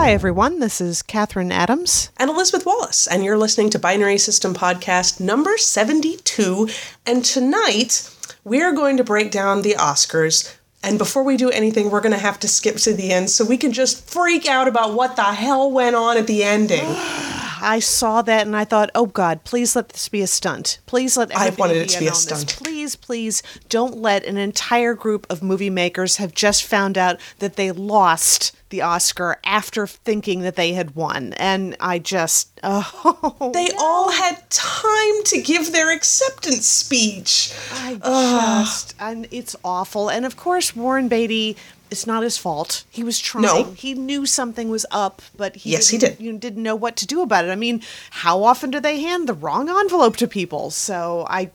Hi, everyone. This is Kathryn Adams. and Elizabeth Wallace, and you're listening to Binary System Podcast number 72. And tonight, we're going to break down the Oscars. And before we do anything, we're going to have to skip to the end so we can just freak out about what the hell went on at the ending. I saw that and I thought, oh God, please let this be a stunt. Please let I wanted it to be a on this. stunt. Please, please don't let an entire group of movie makers have just found out that they lost the Oscar after thinking that they had won. And I just, oh, They all had time to give their acceptance speech. I just, and it's awful. And of course, Warren Beatty. It's not his fault. He was trying. No. He knew something was up, but he Yes, he did. You know, didn't know what to do about it. I mean, how often do they hand the wrong envelope to people? So I,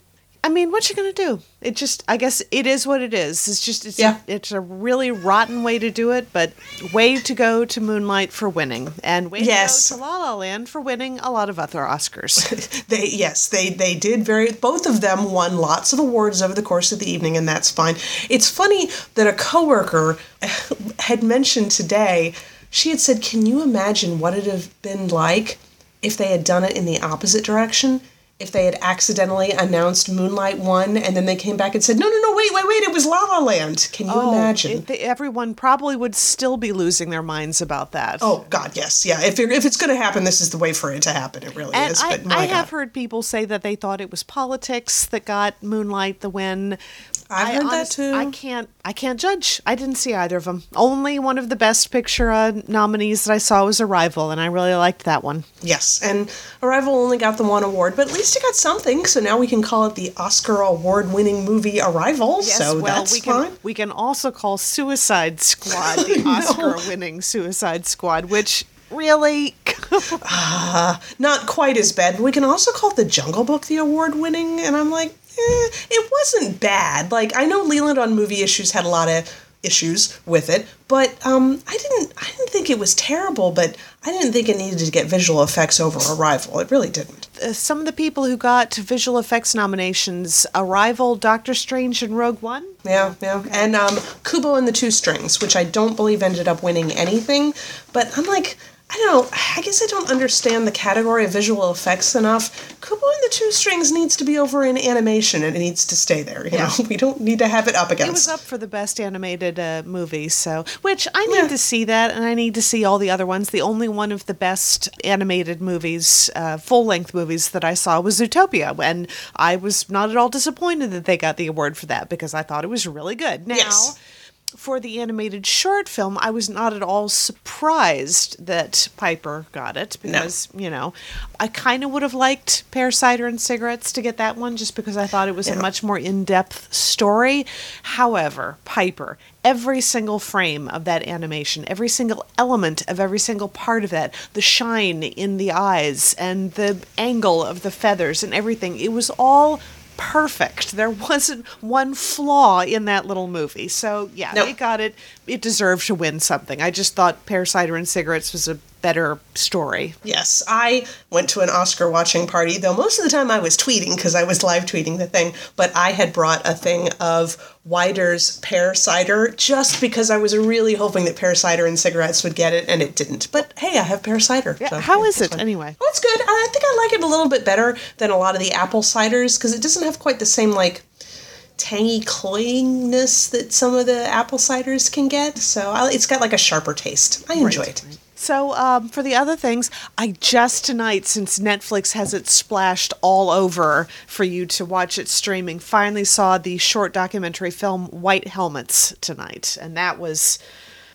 I mean, what's she gonna do? It just, I guess, it is what it is. It's just, it's, Yeah. it's a really rotten way to do it. But way to go to Moonlight for winning, and way Yes. to go to La La Land for winning a lot of other Oscars. They yes, they they did very both of them won lots of awards over the course of the evening and that's fine. It's funny that a coworker had mentioned today, she had said, "Can you imagine what it'd have been like if they had done it in the opposite direction?" If they had accidentally announced Moonlight won and then they came back and said, "No, no, no, wait, wait, wait, it was La La Land." Can you imagine? Oh, It- they- everyone probably would still be losing their minds about that. Oh God, yes, yeah. If you're, if it's going to happen, this is the way for it to happen. It really And is. I, I have heard people say that they thought it was politics that got Moonlight the win. I've I heard that too. I can't. I can't judge. I didn't see either of them. Only one of the Best Picture uh, nominees that I saw was Arrival, and I really liked that one. Yes, and Arrival only got the one award, but at least it got something. So now we can call it the Oscar award-winning movie Arrival. so well, that's we can fine. we can also call Suicide Squad the Oscar-winning Suicide Squad, which really. Not quite as bad. We can also call the Jungle Book the award-winning, and I'm like, eh, it wasn't bad. Like I know Leland on Movie Issues had a lot of issues with it, but um, I didn't. I didn't think it was terrible, but I didn't think it needed to get visual effects over Arrival. It really didn't. Uh, some of the people who got visual effects nominations Arrival, Doctor Strange, and Rogue One. Yeah, yeah. And um, Kubo and the Two Strings, which I don't believe ended up winning anything. But I'm like, I don't know. I guess I don't understand the category of visual effects enough. Kubo and the Two Strings needs to be over in animation and it needs to stay there. You Yeah. know, we don't need to have it up against. It was up for the best animated uh, movie, so which I need Yeah. to see that, and I need to see all the other ones. The only one of the best animated movies, uh, full length movies that I saw was Zootopia, and I was not at all disappointed that they got the award for that because I thought it was really good. Now. Yes. For the animated short film, I was not at all surprised that Piper got it because, you know, I kind of would have liked Pear Cider and Cigarettes to get that one just because I thought it was a much more in depth story. However, Piper, every single frame of that animation, every single element of every single part of that, the shine in the eyes and the angle of the feathers and everything, it was all perfect. There wasn't one flaw in that little movie. So, yeah, No. it got it. It deserved to win something. I just thought Pear Cider and Cigarettes was a better story. Yes, I went to an Oscar watching party, though most of the time I was tweeting because I was live tweeting the thing. But I had brought a thing of Wyder's pear cider just because I was really hoping that pear cider and cigarettes would get it, and it didn't. But hey, I have pear cider. Yeah, so, how yeah, is it anyway? Oh, it's good. I think I like it a little bit better than a lot of the apple ciders because it doesn't have quite the same like tangy cloyingness that some of the apple ciders can get. So I, it's got like a sharper taste. I enjoy it. So, um, for the other things, I just tonight, since Netflix has it splashed all over for you to watch it streaming, finally saw the short documentary film White Helmets tonight. And that was.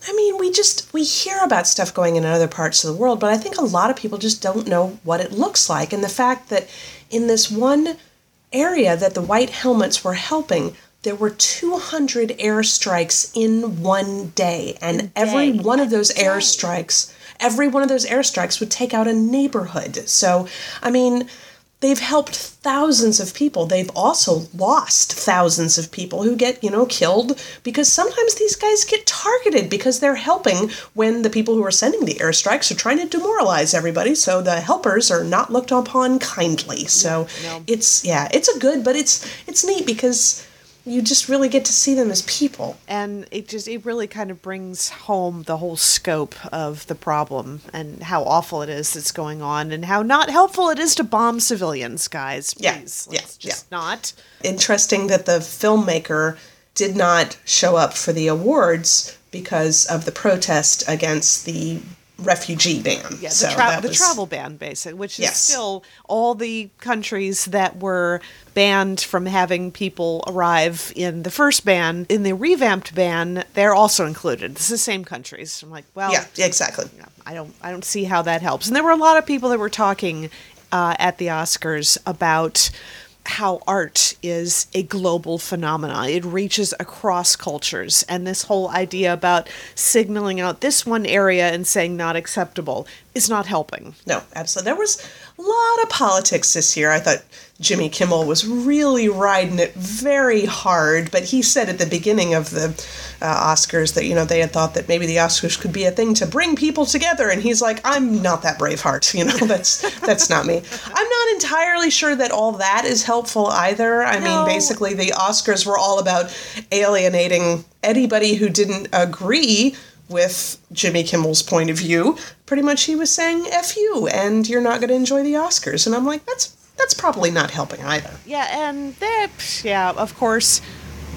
I mean, we just we hear about stuff going in other parts of the world, but I think a lot of people just don't know what it looks like. And the fact that in this one area that the white helmets were helping, there were 200 airstrikes in one day, and every one of those airstrikes, every one of those airstrikes would take out a neighborhood. So, I mean, they've helped thousands of people. They've also lost thousands of people who get, you know, killed because sometimes these guys get targeted because they're helping when the people who are sending the airstrikes are trying to demoralize everybody. So the helpers are not looked upon kindly. So no. it's yeah, it's a good, but it's it's neat because you just really get to see them as people. and it just it really kind of brings home the whole scope of the problem and how awful it is that's going on and how not helpful it is to bomb civilians guys. Yeah, please yeah, let's just not. Interesting that the filmmaker did not show up for the awards because of the protest against the refugee ban. yeah the, So tra- the was- travel ban basically which is Yes. still all the countries that were banned from having people arrive in the first ban in the revamped ban they're also included it's the same countries i'm like well Yeah, exactly. Yeah, I don't I don't see how that helps. And there were a lot of people that were talking uh, at the Oscars about how art is a global phenomenon. It reaches across cultures, and this whole idea about signaling out this one area and saying not acceptable is not helping. No, absolutely. There was a lot of politics this year. I thought Jimmy Kimmel was really riding it very hard, but he said at the beginning of the uh, Oscars that you know they had thought that maybe the Oscars could be a thing to bring people together, and he's like, "I'm not that braveheart. You know, that's that's not me." I'm not entirely sure that all that is helpful either. I No. mean, basically, the Oscars were all about alienating anybody who didn't agree with Jimmy Kimmel's point of view. Pretty much he was saying F you and you're not going to enjoy the Oscars. And I'm like, that's that's probably not helping either. Yeah, and that, yeah, of course,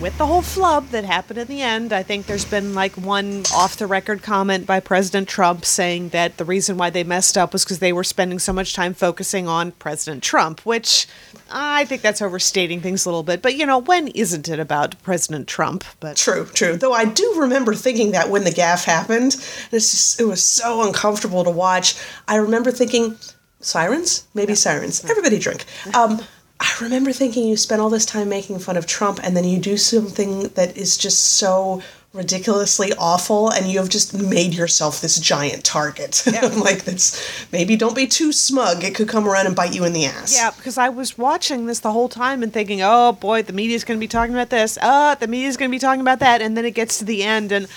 with the whole flub that happened in the end, I think there's been like one off the record comment by President Trump saying that the reason why they messed up was because they were spending so much time focusing on President Trump, which I think that's overstating things a little bit. But, you know, when isn't it about President Trump? But True, true. Though I do remember thinking that when the gaffe happened, just, it was so uncomfortable to watch. I remember thinking, sirens? Maybe sirens. Everybody drink. Um, I remember thinking you spent all this time making fun of Trump, and then you do something that is just so ridiculously awful, and you have just made yourself this giant target. I'm like, that's maybe don't be too smug. It could come around and bite you in the ass. Yeah, because I was watching this the whole time and thinking, oh boy, the media's going to be talking about this. Uh, the media's going to be talking about that. And then it gets to the end and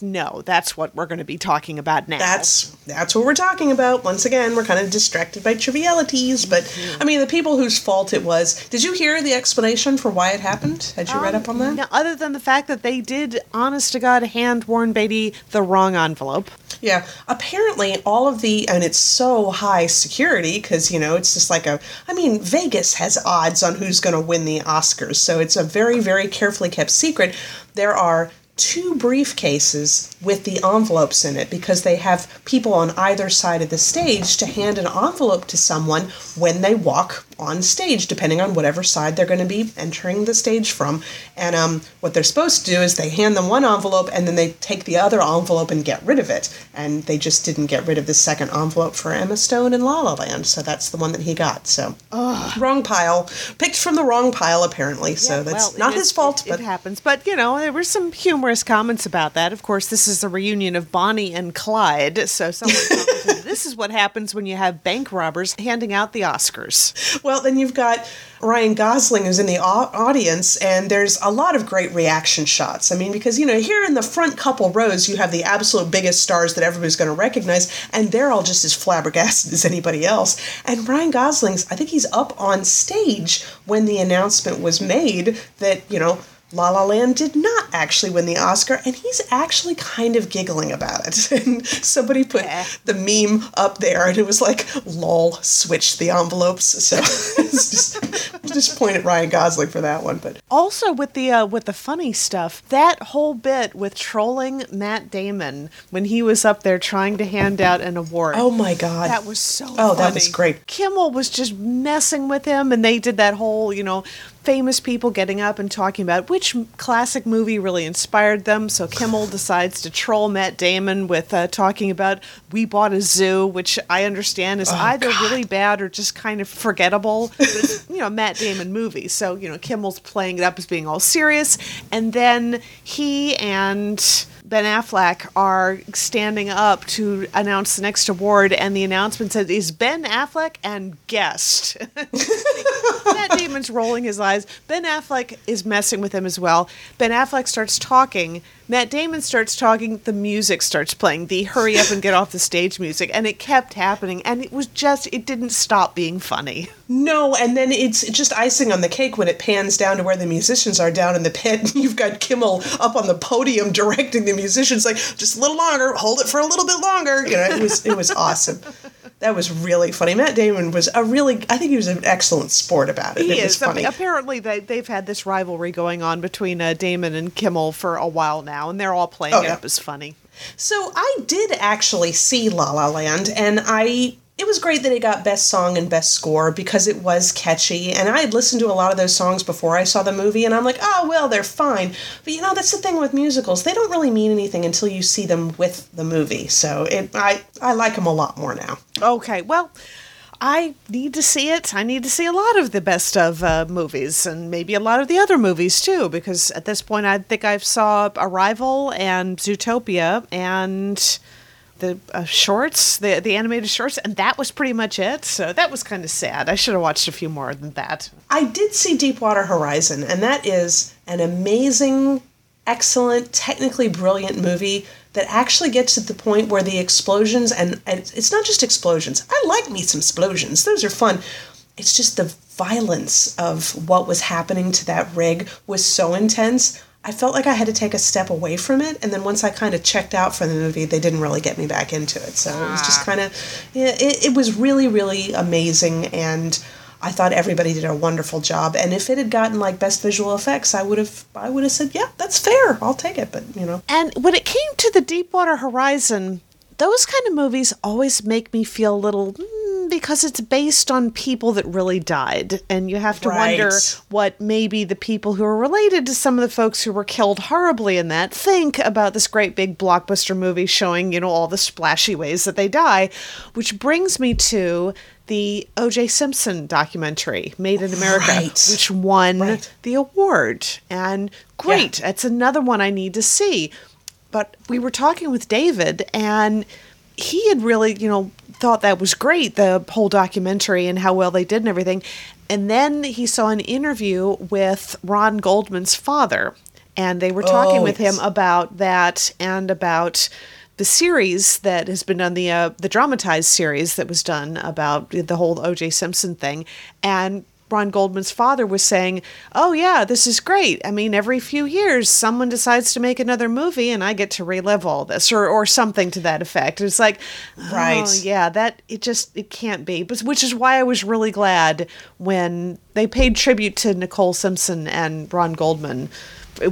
no, that's what we're going to be talking about now. That's that's what we're talking about. Once again, we're kind of distracted by trivialities, but mm-hmm. I mean, the people whose fault it was. Did you hear the explanation for why it happened? Had you read um, up on that? Now, other than the fact that they did, honest to God, hand Warren Beatty the wrong envelope. Yeah, apparently all of the and it's so high security because you know it's just like a. I mean, Vegas has odds on who's going to win the Oscars, so it's a very very carefully kept secret. There are two briefcases with the envelopes in it because they have people on either side of the stage to hand an envelope to someone when they walk on stage, depending on whatever side they're going to be entering the stage from. And um, what they're supposed to do is they hand them one envelope and then they take the other envelope and get rid of it. And they just didn't get rid of the second envelope for Emma Stone in La La Land, so that's the one that he got. So wrong pile, picked from the wrong pile apparently. So that's well, not his fault, It, but it happens. But, you know, there were some humorous comments about that. Of course, this is a reunion of Bonnie and Clyde. So someone this is what happens when you have bank robbers handing out the Oscars. Well, then you've got Ryan Gosling who's in the audience, and there's a lot of great reaction shots. I mean, because, you know, here in the front couple rows, you have the absolute biggest stars that everybody's going to recognize, and they're all just as flabbergasted as anybody else. And Ryan Gosling's, I think he's up on stage when the announcement was made that, you know, La La Land did not actually win the Oscar, and he's actually kind of giggling about it. And somebody put Yeah. the meme up there, and it was like, "lol, switched the envelopes." So it's just just point at Ryan Gosling for that one. But Also with the uh, with the funny stuff, that whole bit with trolling Matt Damon when he was up there trying to hand out an award. oh my god, That was so Oh, that was great. Kimmel was just messing with him, and they did that whole, you know, famous people getting up and talking about which classic movie really inspired them. So Kimmel decides to troll Matt Damon with uh, talking about We Bought a Zoo, which I understand is either really bad or just kind of forgettable. You know, Matt Damon movie. So, you know, Kimmel's playing it up as being all serious. And then he and Ben Affleck are standing up to announce the next award, and the announcement says, "Is Ben Affleck and guest?" Matt Damon's rolling his eyes. Ben Affleck is messing with him as well. Ben Affleck starts talking Matt Damon starts talking, the music starts playing, the hurry up and get off the stage music, and it kept happening, and it was just, it didn't stop being funny. No, and then it's just icing on the cake when it pans down to where the musicians are down in the pit. and You've got Kimmel up on the podium directing the musicians, like just a little longer, hold it for a little bit longer. You know, it was it was awesome. That was really funny. Matt Damon was a really, I think he was an excellent sport about it. He it is. was funny. Apparently, they, they've had this rivalry going on between uh, Damon and Kimmel for a while now, and they're all playing Oh, it yeah. up as funny. So I did actually see La La Land, and I it was great that it got best song and best score because it was catchy. And I had listened to a lot of those songs before I saw the movie, and I'm like, oh well, they're fine. But you know, that's the thing with musicals; they don't really mean anything until you see them with the movie. So it, I I like them a lot more now. Okay, well, I need to see it. I need to see a lot of the best of uh, movies and maybe a lot of the other movies too, because at this point I think I've saw Arrival and Zootopia and the uh, shorts, the the animated shorts, and that was pretty much it. So that was kind of sad. I should have watched a few more than that. I did see Deepwater Horizon, and that is an amazing, excellent, technically brilliant movie that actually gets to the point where the explosions and, and it's not just explosions. I like me some explosions; those are fun. It's just the violence of what was happening to that rig was so intense. I felt like I had to take a step away from it, and then once I kind of checked out from the movie, they didn't really get me back into it. So it was just ah. kind of, yeah, it, it was really, really amazing, and I thought everybody did a wonderful job. And if it had gotten like best visual effects, I would have, I would have said, yeah, that's fair, I'll take it. But you know, And when it came to the Deepwater Horizon, those kind of movies always make me feel a little because it's based on people that really died, and you have to wonder what maybe the people who are related to some of the folks who were killed horribly in that think about this great big blockbuster movie showing you know all the splashy ways that they die, which brings me to the O.J. Simpson documentary, Made in America, Right. which won Right. the award. And great, that's another one I need to see. But we were talking with David, and he had really, you know, thought that was great, the whole documentary and how well they did and everything. And then he saw an interview with Ron Goldman's father, and they were talking Oh, with him about that and about the series that has been done the uh, the dramatized series that was done about the whole O.J. Simpson thing, and Ron Goldman's father was saying, "Oh yeah, this is great. I mean, every few years someone decides to make another movie, and I get to relive all this, or or something to that effect." It's like, Right. oh, yeah, that it just it can't be. But which is why I was really glad when they paid tribute to Nicole Simpson and Ron Goldman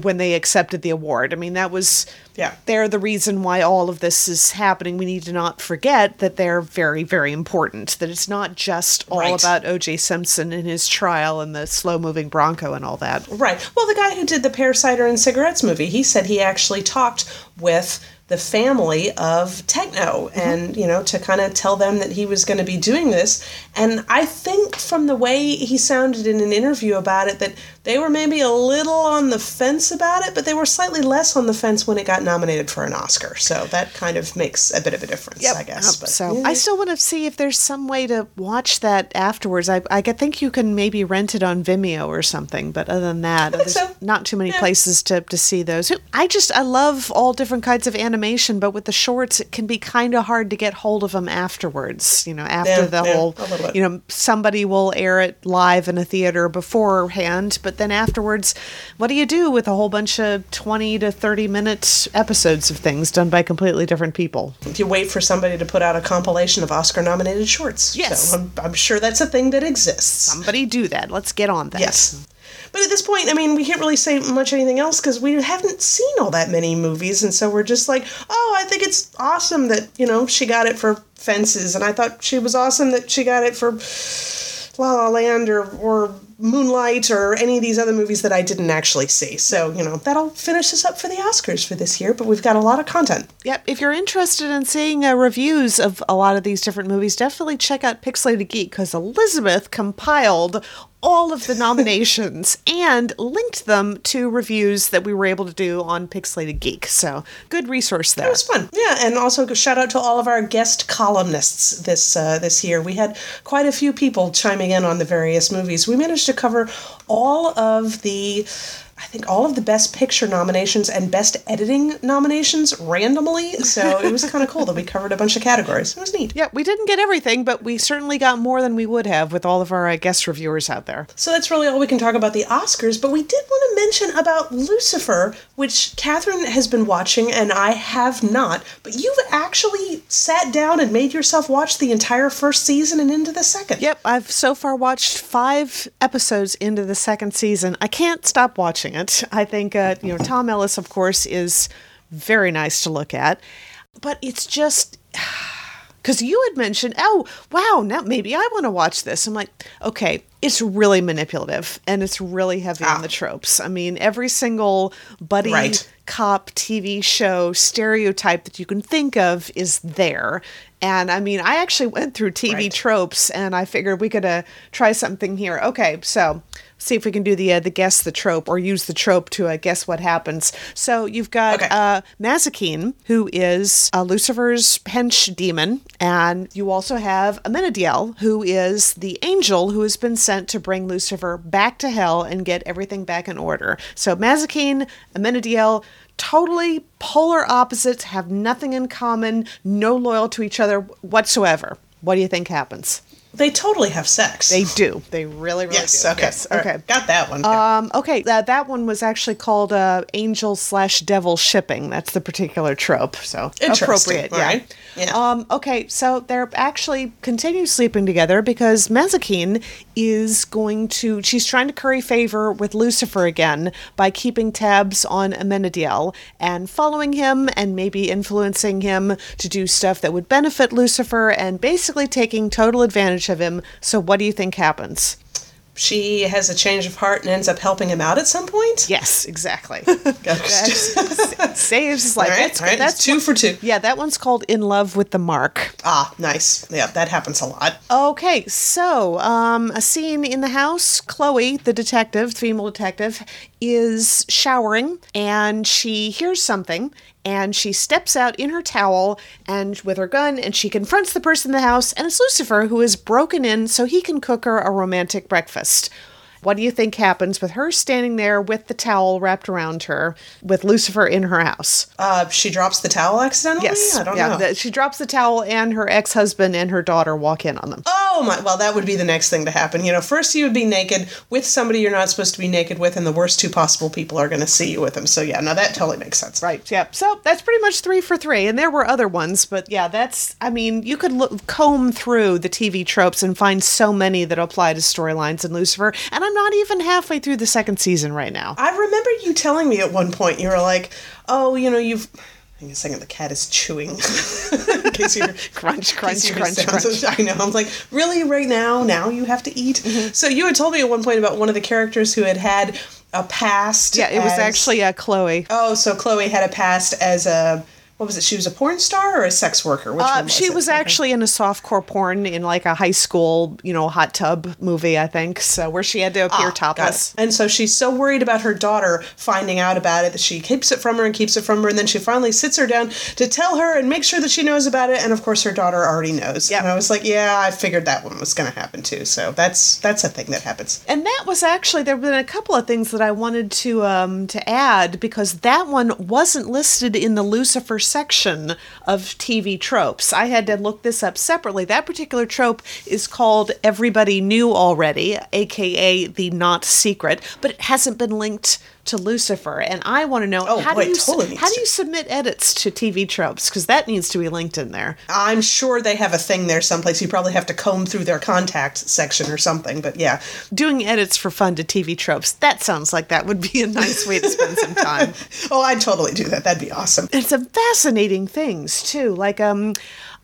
when they accepted the award. I mean, that was Yeah. they're the reason why all of this is happening. We need to not forget that they're very, very important. That it's not just all Right. about O.J. Simpson and his trial and the slow-moving Bronco and all that. Right. Well, the guy who did the Pear Cider and Cigarettes movie, he said he actually talked with the family of Techno and, you know, to kind of tell them that he was going to be doing this. And I think from the way he sounded in an interview about it, that they were maybe a little on the fence about it, but they were slightly less on the fence when it got nominated for an Oscar. So that kind of makes a bit of a difference, I guess. Um, But, so yeah. I still want to see if there's some way to watch that afterwards. I, I think you can maybe rent it on Vimeo or something, but other than that, there's so. not too many Yeah. places to, to see those. I just I love all different kinds of animation, but with the shorts, it can be kind of hard to get hold of them afterwards. You know, after Yeah, the yeah, whole, a little bit. you know, somebody will air it live in a theater beforehand, but then afterwards, what do you do with a whole bunch of twenty to thirty minute episodes of things done by completely different people? you wait for somebody to put out a compilation of Oscar nominated shorts. Yes. So I'm, I'm sure that's a thing that exists. Somebody do that. Let's get on that. Yes. But at this point, I mean, we can't really say much anything else because we haven't seen all that many movies, and so we're just like, oh, I think it's awesome that you know she got it for Fences, and I thought she was awesome that she got it for La La Land or or Moonlight or any of these other movies that I didn't actually see. So you know that'll finish us up for the Oscars for this year. But we've got a lot of content. Yep. If you're interested in seeing uh, reviews of a lot of these different movies, definitely check out Pixelated Geek because Elizabeth compiled all of the nominations and linked them to reviews that we were able to do on Pixelated Geek. So good resource there. It was fun, yeah, and also shout out to all of our guest columnists this uh, this year. We had quite a few people chiming in on the various movies. We managed to cover all of the. I think all of the best picture nominations and best editing nominations randomly. So it was kind of cool that we covered a bunch of categories. It was neat. Yeah, we didn't get everything, but we certainly got more than we would have with all of our uh, guest reviewers out there. So that's really all we can talk about the Oscars. But we did want to mention about Lucifer, which Kathryn has been watching and I have not. But you've actually sat down and made yourself watch the entire first season and into the second. Yep, I've so far watched five episodes into the second season. I can't stop watching it. I think, uh, you know, Tom Ellis, of course, is very nice to look at, but it's just. Because you had mentioned, oh, wow, now maybe I want to watch this. I'm like, okay, it's really manipulative and it's really heavy on Ah. the tropes. I mean, every single buddy Right. cop TV show stereotype that you can think of is there. And I mean, I actually went through TV Right. tropes and I figured we could uh, try something here. Okay, so see if we can do the uh, the guess the trope or use the trope to uh, guess what happens. So you've got Okay. uh, Mazikeen, who is uh, Lucifer's hench demon, and you also have Amenadiel, who is the angel who has been sent to bring Lucifer back to hell and get everything back in order. So Mazikeen, Amenadiel, totally polar opposites, have nothing in common, no loyal to each other whatsoever. What do you think happens? They totally have sex. They do. They really, really yes. do. Okay. Yes. All right. Okay. Got that one. Um, okay, that that one was actually called uh, angel slash devil shipping. That's the particular trope. So Interesting. appropriate, yeah. right. Yeah. Um, okay, so they're actually continue sleeping together because Mazikeen is going to. She's trying to curry favor with Lucifer again by keeping tabs on Amenadiel and following him and maybe influencing him to do stuff that would benefit Lucifer and basically taking total advantage of him. So, what do you think happens? she has a change of heart and ends up helping him out at some point. Yes, exactly. Saves his life. right. That's, all right. that's two for two. yeah, that one's called In Love with the Mark. Ah, nice. Yeah, that happens a lot. Okay, so um, a scene in the house. Chloe, the detective, female detective, is showering and she hears something and she steps out in her towel and with her gun and she confronts the person in the house and it's Lucifer who is broken in so he can cook her a romantic breakfast. What do you think happens with her standing there with the towel wrapped around her with Lucifer in her house? Uh, she drops the towel accidentally. Yes. I don't yeah, know. the- she drops the towel, and her ex husband and her daughter walk in on them. Oh Oh my! Well, that would be the next thing to happen. You know, first you would be naked with somebody you're not supposed to be naked with, and the worst two possible people are going to see you with them. So yeah, no, that totally makes sense. Right. Yeah. So that's pretty much three for three, and there were other ones, but yeah, that's. I mean, you could look, comb through the TV tropes and find so many that apply to storylines in Lucifer, and I'm not even halfway through the second season right now. I remember you telling me at one point you were like, "Oh, you know, you've." Hang on a second. The cat is chewing. in case you're Crunch, crunch, you crunch, crunch. I know. I'm like, really, right now? Now you have to eat. Mm-hmm. So you had told me at one point about one of the characters who had had a past. Yeah, it was actually uh, Chloe. Oh, so Chloe had a past as a what was it? She was a porn star or a sex worker? Which Uh, one was she it? was actually in a softcore porn in like a high school, you know, hot tub movie, I think. So where she had to appear Ah, topless. And so she's so worried about her daughter finding out about it that she keeps it from her and keeps it from her, and then she finally sits her down to tell her and make sure that she knows about it. And of course, her daughter already knows. Yep. And I was like, yeah, I figured that one was going to happen too. So that's that's a thing that happens. And that was actually there have been a couple of things that I wanted to um, to add because that one wasn't listed in the Lucifer section of TV tropes. I had to look this up separately. That particular trope is called Everybody Knew Already, aka the Not Secret, but it hasn't been linked to Lucifer. And I want to know Oh, how boy, do you totally how do you submit edits to TV tropes because that needs to be linked in there. I'm sure they have a thing there someplace. You probably have to comb through their contact section or something. But yeah, Doing edits for fun to TV tropes. That sounds like that would be a nice way to spend some time. oh, I'd totally do that. That'd be awesome. and some fascinating things too like um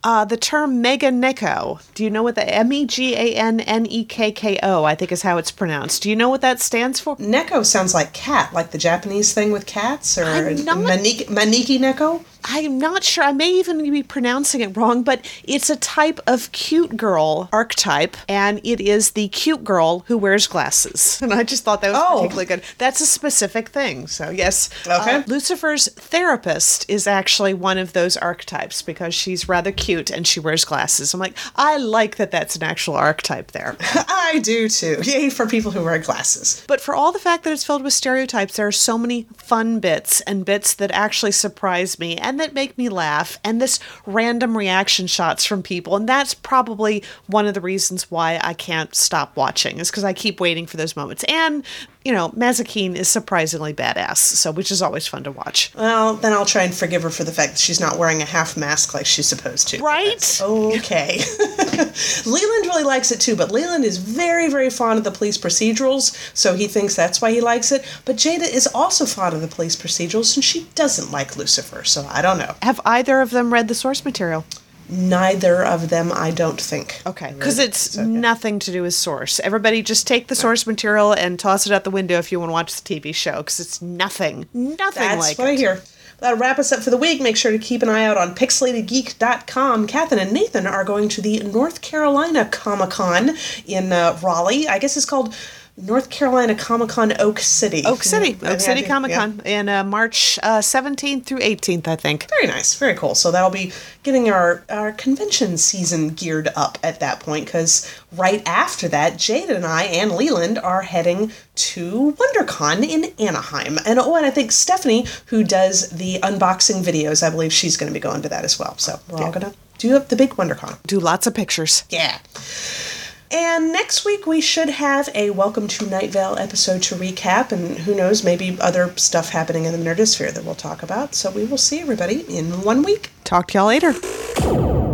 uh, the term meganekko do you know what the m-e-g-a-n-n-e-k-k-o i think is how it's pronounced. Do you know what that stands for? Neko sounds like cat, like the Japanese thing with cats, or not- Maneki, Maneki Neko. I'm not sure. I may even be pronouncing it wrong, but it's a type of cute girl archetype, and it is the cute girl who wears glasses. And I just thought that was Oh. particularly good. That's a specific thing. So yes, Okay. Uh, Lucifer's therapist is actually one of those archetypes because she's rather cute and she wears glasses. I'm like, I like that. That's an actual archetype there. I do too. Yay for people who wear glasses. But for all the fact that it's filled with stereotypes, there are so many fun bits and bits that actually surprise me and that make me laugh, and this random reaction shots from people. And that's probably one of the reasons why I can't stop watching, is because I keep waiting for those moments. And, you know, Mazikeen is surprisingly badass, so which is always fun to watch. Well, then I'll try and forgive her for the fact that she's not wearing a half mask like she's supposed to. Right? Okay. Leland really likes it too, but Leland is very, very fond of the police procedurals, so he thinks that's why he likes it. But Jada is also fond of the police procedurals, and she doesn't like Lucifer, so I don't know. Have either of them read the source material? Neither of them, I don't think. Okay, because it's nothing to do with source. Everybody just take the source material and toss it out the window if you want to watch the TV show, because it's nothing, nothing That's like what I hear. That'll wrap us up for the week. Make sure to keep an eye out on pixelatedgeek.com. Kathryn and Nathan are going to the North Carolina Comic Con in uh, Raleigh. I guess it's called North Carolina Comic Con Oak City. Oak City, Yeah, Oak City yeah, Comic yeah. Con, in uh, March uh, 17th through 18th, I think. Very nice, very cool. So that'll be getting our, our convention season geared up at that point because right after that, Jade and I and Leland are heading to WonderCon in Anaheim. And oh, and I think Stephanie, who does the unboxing videos, I believe she's going to be going to that as well. So we're all going to do the big WonderCon. Do lots of pictures. Yeah. And next week we should have a Welcome to Night Vale episode to recap, and who knows, maybe other stuff happening in the Nerdosphere that we'll talk about. So we will see everybody in one week. Talk to y'all later.